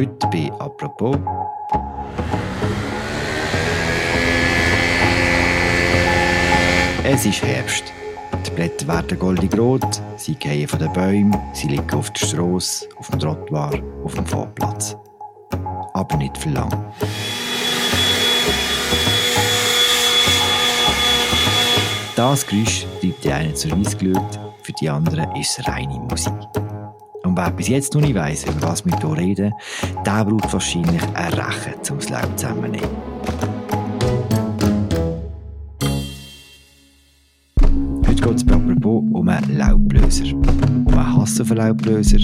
Heute bei «Apropos» Es ist Herbst. Die Blätter werden goldig rot, sie gehen von den Bäumen, sie liegen auf der Strasse, auf dem Trottoir, auf dem Vorplatz. Aber nicht für lang. Das Geräusch treibt die einen zur Weissglut, für die anderen ist es reine Musik. Wer bis jetzt noch nicht weiss, über was wir hier reden, der braucht wahrscheinlich ein Rechen, um das Laut zusammenzunehmen. Heute geht es bei apropos um einen Laubblöser. Um einen Hass auf einen Laubblöser,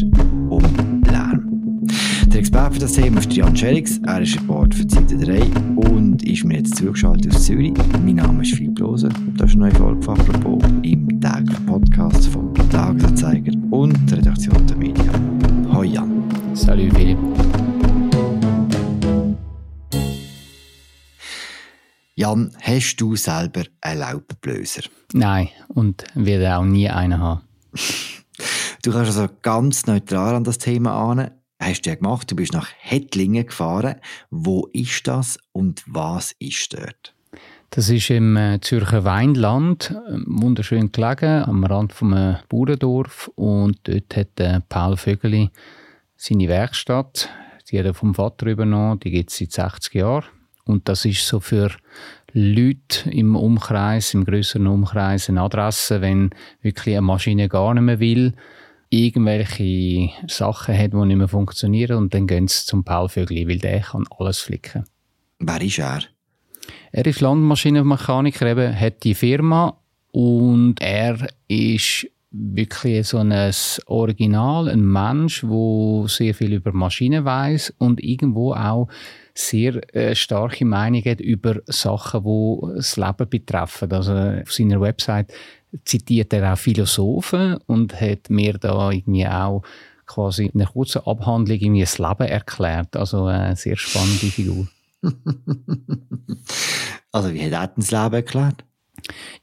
um Lärm. Der Experte für das Thema ist Jan Scherix. Er ist Report für Seite 3 und ist mir jetzt zugeschaltet aus Zürich. Mein Name ist Philipp Lose. Das ist eine neue Folge von Apropos im täglichen Podcast vom Tagesanzeiger und der Redaktion Salut Philipp. Jan, hast du selber einen Laubenblöser? Nein, und werde auch nie einen haben. Du kannst also ganz neutral an das Thema an hast du ja gemacht. Du bist nach Hettlingen gefahren. Wo ist das und was ist dort? Das ist im äh, Zürcher Weinland, äh, wunderschön gelegen, am Rand vom äh, Bauerndorf. Und dort hat äh, Paul Vögeli seine Werkstatt. Die hat er vom Vater übernommen, die gibt es seit 60 Jahren. Und das ist so für Leute im Umkreis, im größeren Umkreis, eine Adresse, wenn wirklich eine Maschine gar nicht mehr will irgendwelche Sachen hat, die nicht mehr funktionieren und dann gehen sie zum Paul Vögli, weil der kann alles flicken. Wer ist er? Er ist Landmaschinenmechaniker, eben, hat die Firma und er ist wirklich so ein Original, ein Mensch, der sehr viel über Maschinen weiß und irgendwo auch sehr äh, starke Meinung hat über Sachen, die das Leben betreffen. Also auf seiner Website zitiert er auch Philosophen und hat mir da irgendwie auch quasi in einer kurzen Abhandlung irgendwie das Leben erklärt. Also eine sehr spannende Figur. also wie hat er das Leben erklärt?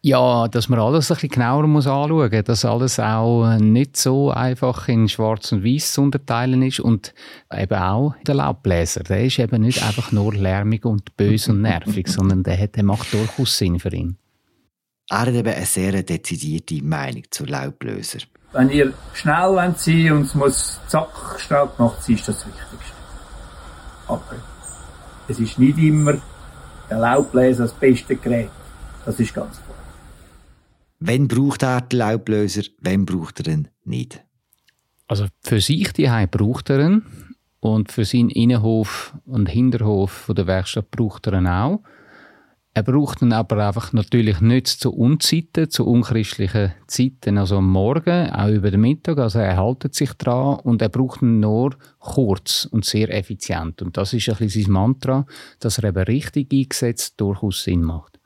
Ja, dass man alles ein bisschen genauer muss anschauen muss, dass alles auch nicht so einfach in schwarz und weiß zu unterteilen ist und eben auch der Laubbläser, der ist eben nicht einfach nur lärmig und böse und nervig, sondern der, hat, der macht durchaus Sinn für ihn. Er hat eben eine sehr dezidierte Meinung zu Laubbläser. Wenn ihr schnell sein wollt und es muss zack schnell gemacht sein, ist das das Wichtigste. Aber es ist nicht immer der Laubbläser das beste Gerät. Das ist ganz klar. Wenn braucht er den Laubbläser, wenn braucht er ihn nicht? Also für sich die braucht er ihn und für seinen Innenhof und Hinterhof von der Werkstatt braucht er ihn auch. Er braucht ihn aber einfach natürlich nicht zu Unzeiten, zu unchristlichen Zeiten, also am Morgen, auch über den Mittag. Also er haltet sich dran und er braucht ihn nur kurz und sehr effizient. Und das ist ein bisschen sein Mantra, dass er eben richtig eingesetzt durchaus Sinn macht.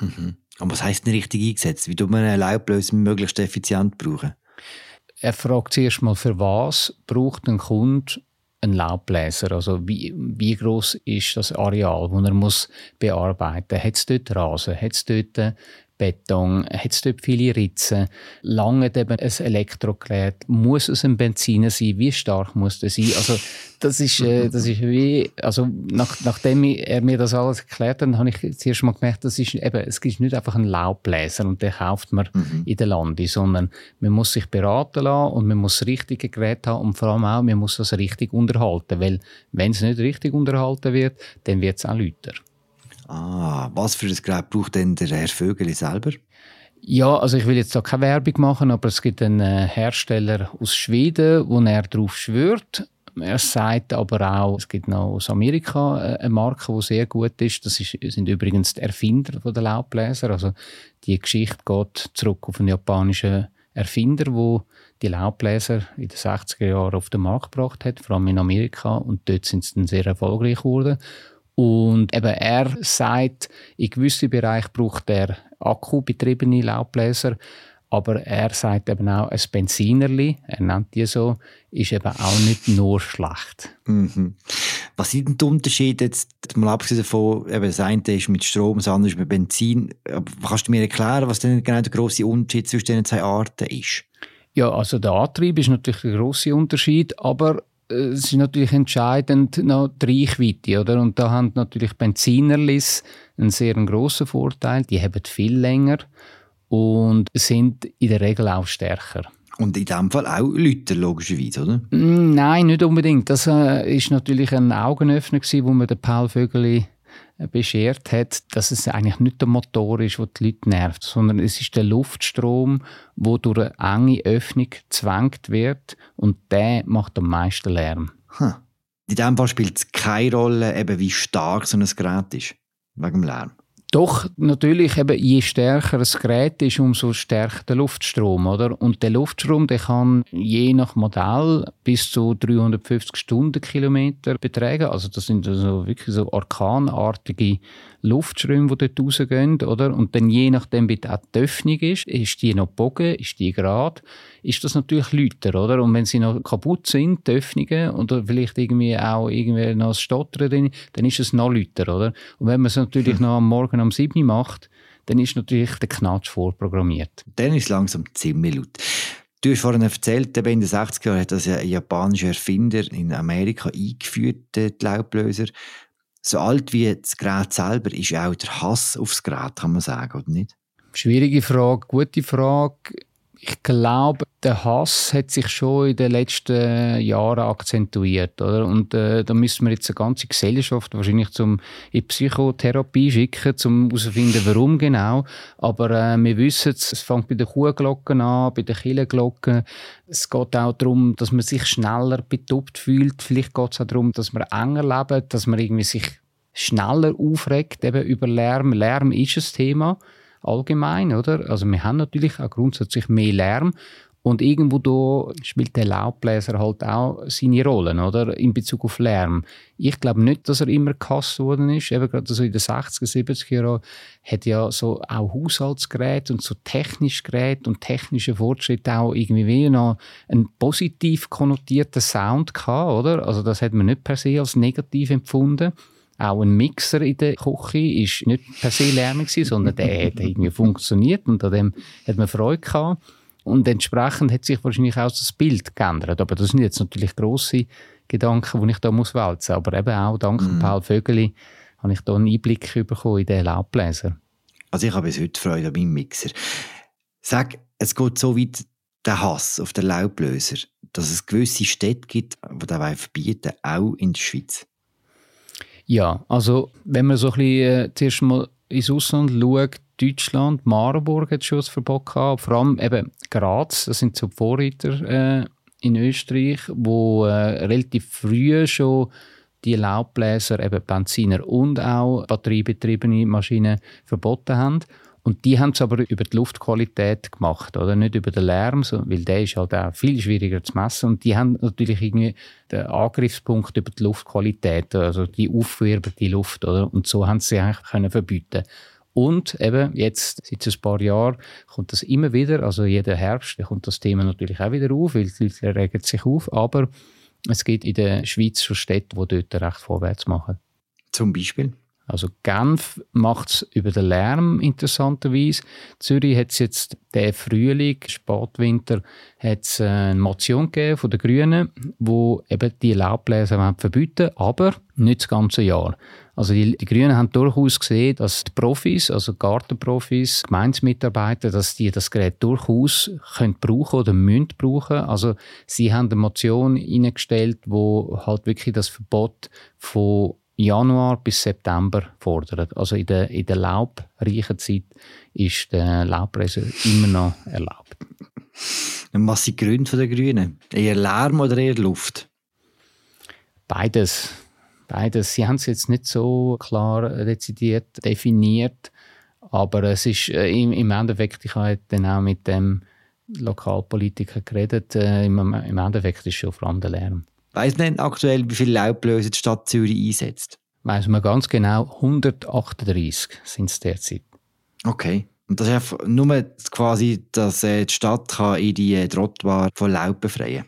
Mhm. Und was heisst denn richtig eingesetzt? Wie tut man einen Laubbläser möglichst effizient brauchen? Er fragt zuerst mal, für was braucht ein Kunde ein Laubbläser? Also wie, wie groß ist das Areal, das er muss bearbeiten muss? Hat es dort Rasen? Hat es dort Beton? Hat es dort viele Ritzen? Lange eben ein Elektrogerät? Muss es ein Benziner sein? Wie stark muss das sein? Also das ist, äh, das ist wie, also nach, nachdem er mir das alles erklärt hat, habe ich zuerst mal gemerkt, das ist eben, es ist nicht einfach ein Laubbläser und den kauft man mhm. in der Lande, sondern man muss sich beraten lassen und man muss das richtige Gerät haben und vor allem auch, man muss das richtig unterhalten, weil wenn es nicht richtig unterhalten wird, dann wird es auch lauter. Ah, was für ein Gerät braucht denn der Herr Vögeli selber? Ja, also ich will jetzt da keine Werbung machen, aber es gibt einen äh, Hersteller aus Schweden, wo er darauf schwört. Er sagt aber auch, es gibt noch aus Amerika äh, eine Marke, die sehr gut ist. Das ist, sind übrigens die Erfinder der Laubbläser. Also die Geschichte geht zurück auf einen japanischen Erfinder, der die Laubbläser in den 60er Jahren auf den Markt gebracht hat, vor allem in Amerika. Und dort sind sie dann sehr erfolgreich geworden. Und eben er sagt, in gewissen Bereichen braucht er akkubetriebene Laubbläser, aber er sagt eben auch, ein Benzinerli, er nennt die so, ist eben auch nicht nur schlecht. Mhm. Was sind denn die Unterschiede jetzt, mal abgesehen davon, eben das eine ist mit Strom, das andere ist mit Benzin. Kannst du mir erklären, was denn genau der grosse Unterschied zwischen diesen zwei Arten ist? Ja, also der Antrieb ist natürlich der grosse Unterschied, aber es ist natürlich entscheidend noch die Reichweite, oder? Und da haben natürlich Benzinerlis einen sehr grossen Vorteil. Die haben viel länger und sind in der Regel auch stärker. Und in dem Fall auch Leute, logischerweise, oder? Mm, nein, nicht unbedingt. Das äh, ist natürlich ein Augenöffner gewesen, wo man den Paul Vögeli äh, beschert hat, dass es eigentlich nicht der Motor ist, der die Leute nervt, sondern es ist der Luftstrom, der durch eine enge Öffnung gezwängt wird und der macht am meisten Lärm. Hm. In dem Fall spielt es keine Rolle, eben wie stark so ein Gerät ist, wegen dem Lärm. Doch, natürlich, eben, je stärker das Gerät ist, umso stärker der Luftstrom, oder? Und der Luftstrom, der kann je nach Modell bis zu 350 Stundenkilometer betragen. Also das sind also wirklich so orkanartige Luftströme, die dort rausgehen, oder? Und dann je nachdem, wie die Öffnung ist, ist die noch bogen, ist die gerade, ist das natürlich lauter, oder? Und wenn sie noch kaputt sind, die Öffnungen, oder vielleicht irgendwie auch irgendwie noch das Stottern drin, dann ist es noch lauter, oder? Und wenn man es natürlich hm. noch am Morgen um 7 Uhr macht, dann ist natürlich der Knatsch vorprogrammiert. Dann ist es langsam ziemlich laut. Du hast vorhin erzählt, in den 60er Jahren hat das ein japanischer Erfinder in Amerika eingeführt, die Laublöser. So alt wie das Gerät selber ist auch der Hass aufs Gerät, kann man sagen, oder nicht? Schwierige Frage, gute Frage ich glaube, der Hass hat sich schon in den letzten Jahren akzentuiert. Oder? Und äh, da müssen wir jetzt eine ganze Gesellschaft wahrscheinlich zum, in Psychotherapie schicken, um herauszufinden, warum genau. Aber äh, wir wissen es, es fängt bei den Kuhglocken an, bei den Killenglocken. Es geht auch darum, dass man sich schneller betuppt fühlt. Vielleicht geht es auch darum, dass man enger lebt, dass man irgendwie sich schneller aufregt eben über Lärm. Lärm ist ein Thema allgemein, oder? Also wir haben natürlich auch grundsätzlich mehr Lärm und irgendwo da spielt der Laubbläser halt auch seine Rollen, oder? In Bezug auf Lärm. Ich glaube nicht, dass er immer gehasst worden ist. Eben gerade so in den 60er, 70er Jahren hat ja so auch Haushaltsgeräte und so technische Geräte und technische Fortschritte auch irgendwie wie noch einen positiv konnotierten Sound gehabt, oder? Also das hat man nicht per se als negativ empfunden. Auch ein Mixer in der Küche ist nicht per se lärmig sondern der hat irgendwie funktioniert und an dem hat man Freude gehabt. Und entsprechend hat sich wahrscheinlich auch das Bild geändert. Aber das sind jetzt natürlich grosse Gedanken, die ich da muss wälzen. Aber eben auch dank mm. Paul Vögeli habe ich da einen Einblick bekommen in den Laubbläser. Also ich habe bis heute Freude an meinem Mixer. Sag, es geht so weit, der Hass auf den Laubbläser, dass es gewisse Städte gibt, die das verbieten, auch in der Schweiz. Ja, also wenn man so ein bisschen äh, zuerst mal ins Ausland schaut, Deutschland, Marburg hat schon ein Verbot gehabt, vor allem eben Graz, das sind so Vorreiter äh, in Österreich, wo äh, relativ früh schon die Laubbläser, eben Benziner und auch batteriebetriebene Maschinen verboten haben. Und die haben es aber über die Luftqualität gemacht, oder? Nicht über den Lärm, weil der ist halt auch viel schwieriger zu messen. Und die haben natürlich irgendwie den Angriffspunkt über die Luftqualität, also die aufwirbende Luft, oder? Und so haben sie eigentlich können verbieten. Und eben jetzt, seit ein paar Jahren, kommt das immer wieder, also jeden Herbst kommt das Thema natürlich auch wieder auf, weil die Leute regen sich auf, aber es gibt in der Schweiz schon Städte, die dort recht vorwärts machen. Zum Beispiel? Also Genf macht es über den Lärm interessanterweise. Zürich hat es jetzt der Frühling, Spätwinter, hat äh, eine Motion gegeben von den Grünen, wo eben die Laubbläser verbieten aber nicht das ganze Jahr. Also die, die, Grünen haben durchaus gesehen, dass die Profis, also Gartenprofis, Gemeinsmitarbeiter, dass die das Gerät durchaus können brauchen oder müssen brauchen. Also sie haben eine Motion eingestellt, wo halt wirklich das Verbot von Januar bis September fordern. Also in der, in der laubreichen Zeit ist der Laubbläser immer noch erlaubt. Und was sind die Gründe der Grünen? Eher Lärm oder eher Luft? Beides. Beides. Sie haben es jetzt nicht so klar dezidiert definiert, aber es ist äh, im, im Endeffekt, ich habe dann auch mit dem Lokalpolitiker geredet, äh, im, im Endeffekt ist es schon vor allem der Lärm. Weiss man aktuell, wie viele Laubblöse die Stadt Zürich einsetzt? Weiss man ganz genau, 138 sind es derzeit. Okay. Und das ist nur quasi, dass äh, die Stadt kann in die Trottoir von Laub befreien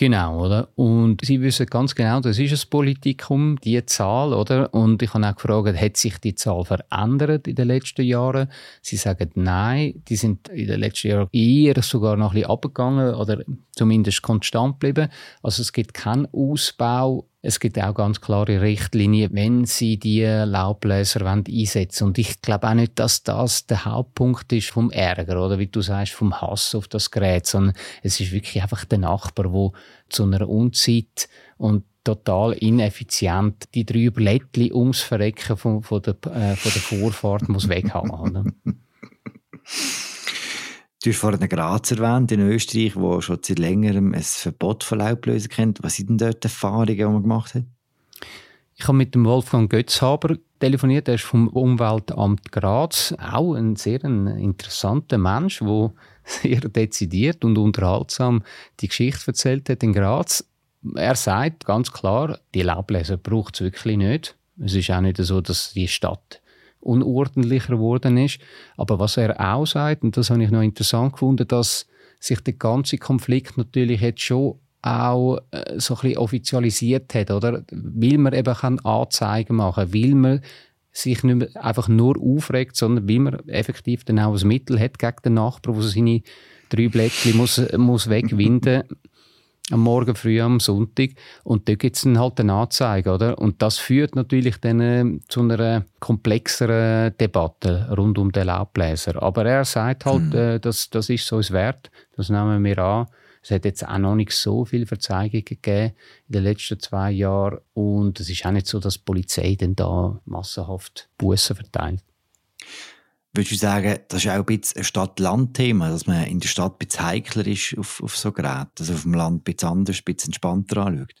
Genau, oder? Und sie wissen ganz genau, das ist ein Politikum, die Zahl, oder? Und ich habe auch gefragt, hat sich die Zahl verändert in den letzten Jahren? Sie sagen nein, die sind in den letzten Jahren eher sogar noch ein bisschen abgegangen oder zumindest konstant geblieben. Also es gibt keinen Ausbau es gibt auch ganz klare Richtlinien, wenn sie die Laubbläser einsetzen wollen. Und ich glaube auch nicht, dass das der Hauptpunkt ist vom Ärger oder wie du sagst, vom Hass auf das Gerät, sondern es ist wirklich einfach der Nachbar, wo zu einer Unzeit und total ineffizient die drei Blättchen ums Verrecken von, von, der, äh, von der Vorfahrt muss weghaben. Du hast vorhin Graz erwähnt, in Österreich, wo schon seit längerem ein Verbot von Laublösen kennt. Was sind denn dort die Erfahrungen, die man gemacht hat? Ich habe mit dem Wolfgang Götzhaber telefoniert. Er ist vom Umweltamt Graz. Auch ein sehr interessanter Mensch, der sehr dezidiert und unterhaltsam die Geschichte erzählt hat in Graz. Er sagt ganz klar, die Laubbläser braucht es wirklich nicht. Es ist auch nicht so, dass die Stadt unordentlicher geworden ist. Aber was er auch sagt, und das habe ich noch interessant gefunden, dass sich der ganze Konflikt natürlich jetzt schon auch äh, so ein bisschen offizialisiert hat, oder? Weil man eben kann Anzeigen machen kann, weil man sich nicht mehr einfach nur aufregt, sondern weil man effektiv dann auch ein Mittel hat gegen den Nachbarn, der seine drei Blättchen muss, muss wegwinden am Morgen früh am Sonntag und da gibt es dann halt eine Anzeige, oder? Und das führt natürlich dann äh, zu einer komplexeren Debatte rund um den Laubbläser. Aber er sagt halt, mhm. äh, das, das ist so es wert, das nehmen wir an. Es hat jetzt auch noch nicht so viele Verzeihungen gegeben in den letzten zwei Jahren und es ist auch nicht so, dass die Polizei dann da massenhaft Bussen verteilt. Würdest du sagen, das ist auch ein bisschen ein Stadt-Land-Thema, dass man in der Stadt ein bisschen heikler ist auf, auf so Geräte, also auf dem Land ein bisschen anders, ein bisschen entspannter anschaut?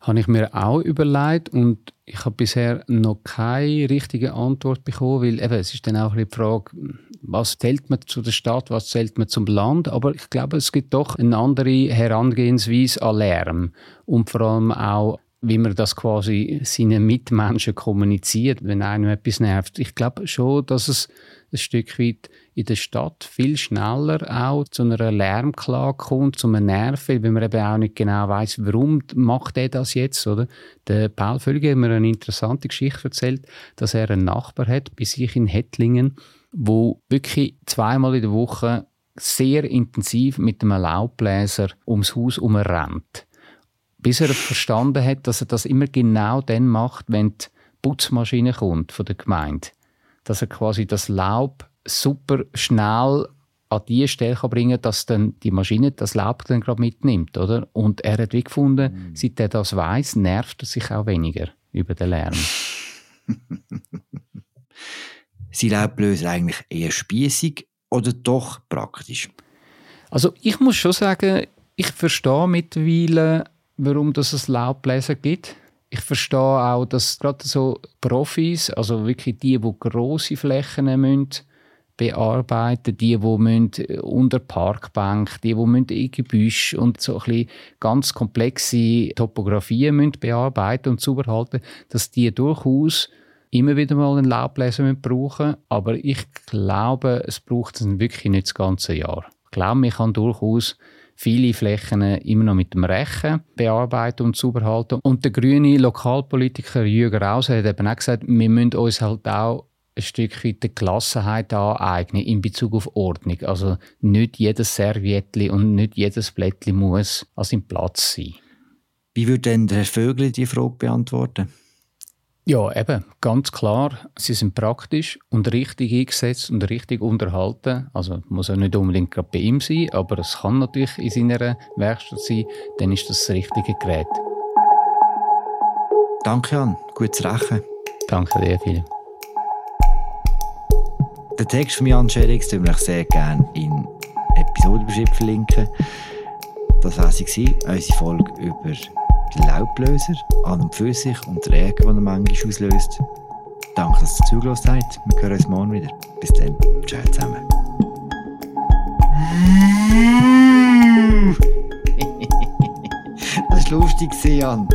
Habe ich mir auch überlegt und ich habe bisher noch keine richtige Antwort bekommen, weil eben, es ist dann auch die Frage, was zählt man zu der Stadt, was zählt man zum Land, aber ich glaube, es gibt doch eine andere Herangehensweise an Lärm und vor allem auch wie man das quasi seinen Mitmenschen kommuniziert, wenn einem etwas nervt. Ich glaube schon, dass es ein Stück weit in der Stadt viel schneller auch zu einer Lärmklage kommt, zu einem Nerven, weil man eben auch nicht genau weiß, warum macht er das jetzt, oder? Der Paul Völge hat mir eine interessante Geschichte erzählt, dass er einen Nachbar hat bei sich in Hettlingen, wo wirklich zweimal in der Woche sehr intensiv mit einem Laubbläser ums Haus umrennt bis er verstanden hat, dass er das immer genau dann macht, wenn die Putzmaschine kommt von der Gemeinde. Dass er quasi das Laub super schnell an die Stelle kann bringen dass dann die Maschine das Laub dann gerade mitnimmt, oder? Und er hat wie gefunden, mhm. seit er das weiß, nervt er sich auch weniger über den Lärm. Sind Laublöser eigentlich eher spießig oder doch praktisch? Also ich muss schon sagen, ich verstehe mittlerweile warum das es Laubbläser gibt. Ich verstehe auch, dass gerade so Profis, also wirklich die, die grosse Flächen müssen, bearbeiten, die, die müssen äh, unter Parkbank, die, die müssen in Gebüsch und so ein ganz komplexe Topografien müssen bearbeiten und sauber halten, dass die durchaus immer wieder mal einen Laubbläser brauchen Aber ich glaube, es braucht es wirklich nicht das ganze Jahr. Ich glaube, man kann durchaus viele Flächen immer noch mit dem Rechen bearbeiten und sauber halten. Und der grüne Lokalpolitiker Jürgen Rause hat eben auch gesagt, wir müssen uns halt auch ein Stück weit die Gelassenheit aneignen in Bezug auf Ordnung. Also nicht jedes Serviettli und nicht jedes Blättli muss an seinem Platz sein. Wie würde denn der Herr Vögel die Frage beantworten? Ja, eben, ganz klar. Sie sind praktisch und richtig eingesetzt und richtig unterhalten. Also muss auch nicht unbedingt gerade bei ihm sein, aber es kann natürlich in seiner Werkstatt sein. Dann ist das das richtige Gerät. Danke, Jan. Gutes Rechen. Danke dir, viel. Den Text von Jan Scherix würde ich sehr gerne in Episodenbeschrift verlinken. Das war sie, unsere Folge über Laublöser an und für sich und der Ärger, den er manchmal auslöst. Danke, dass ihr zugelassen habt. Wir hören uns morgen wieder. Bis dann. Ciao zusammen. das war lustig, Jan.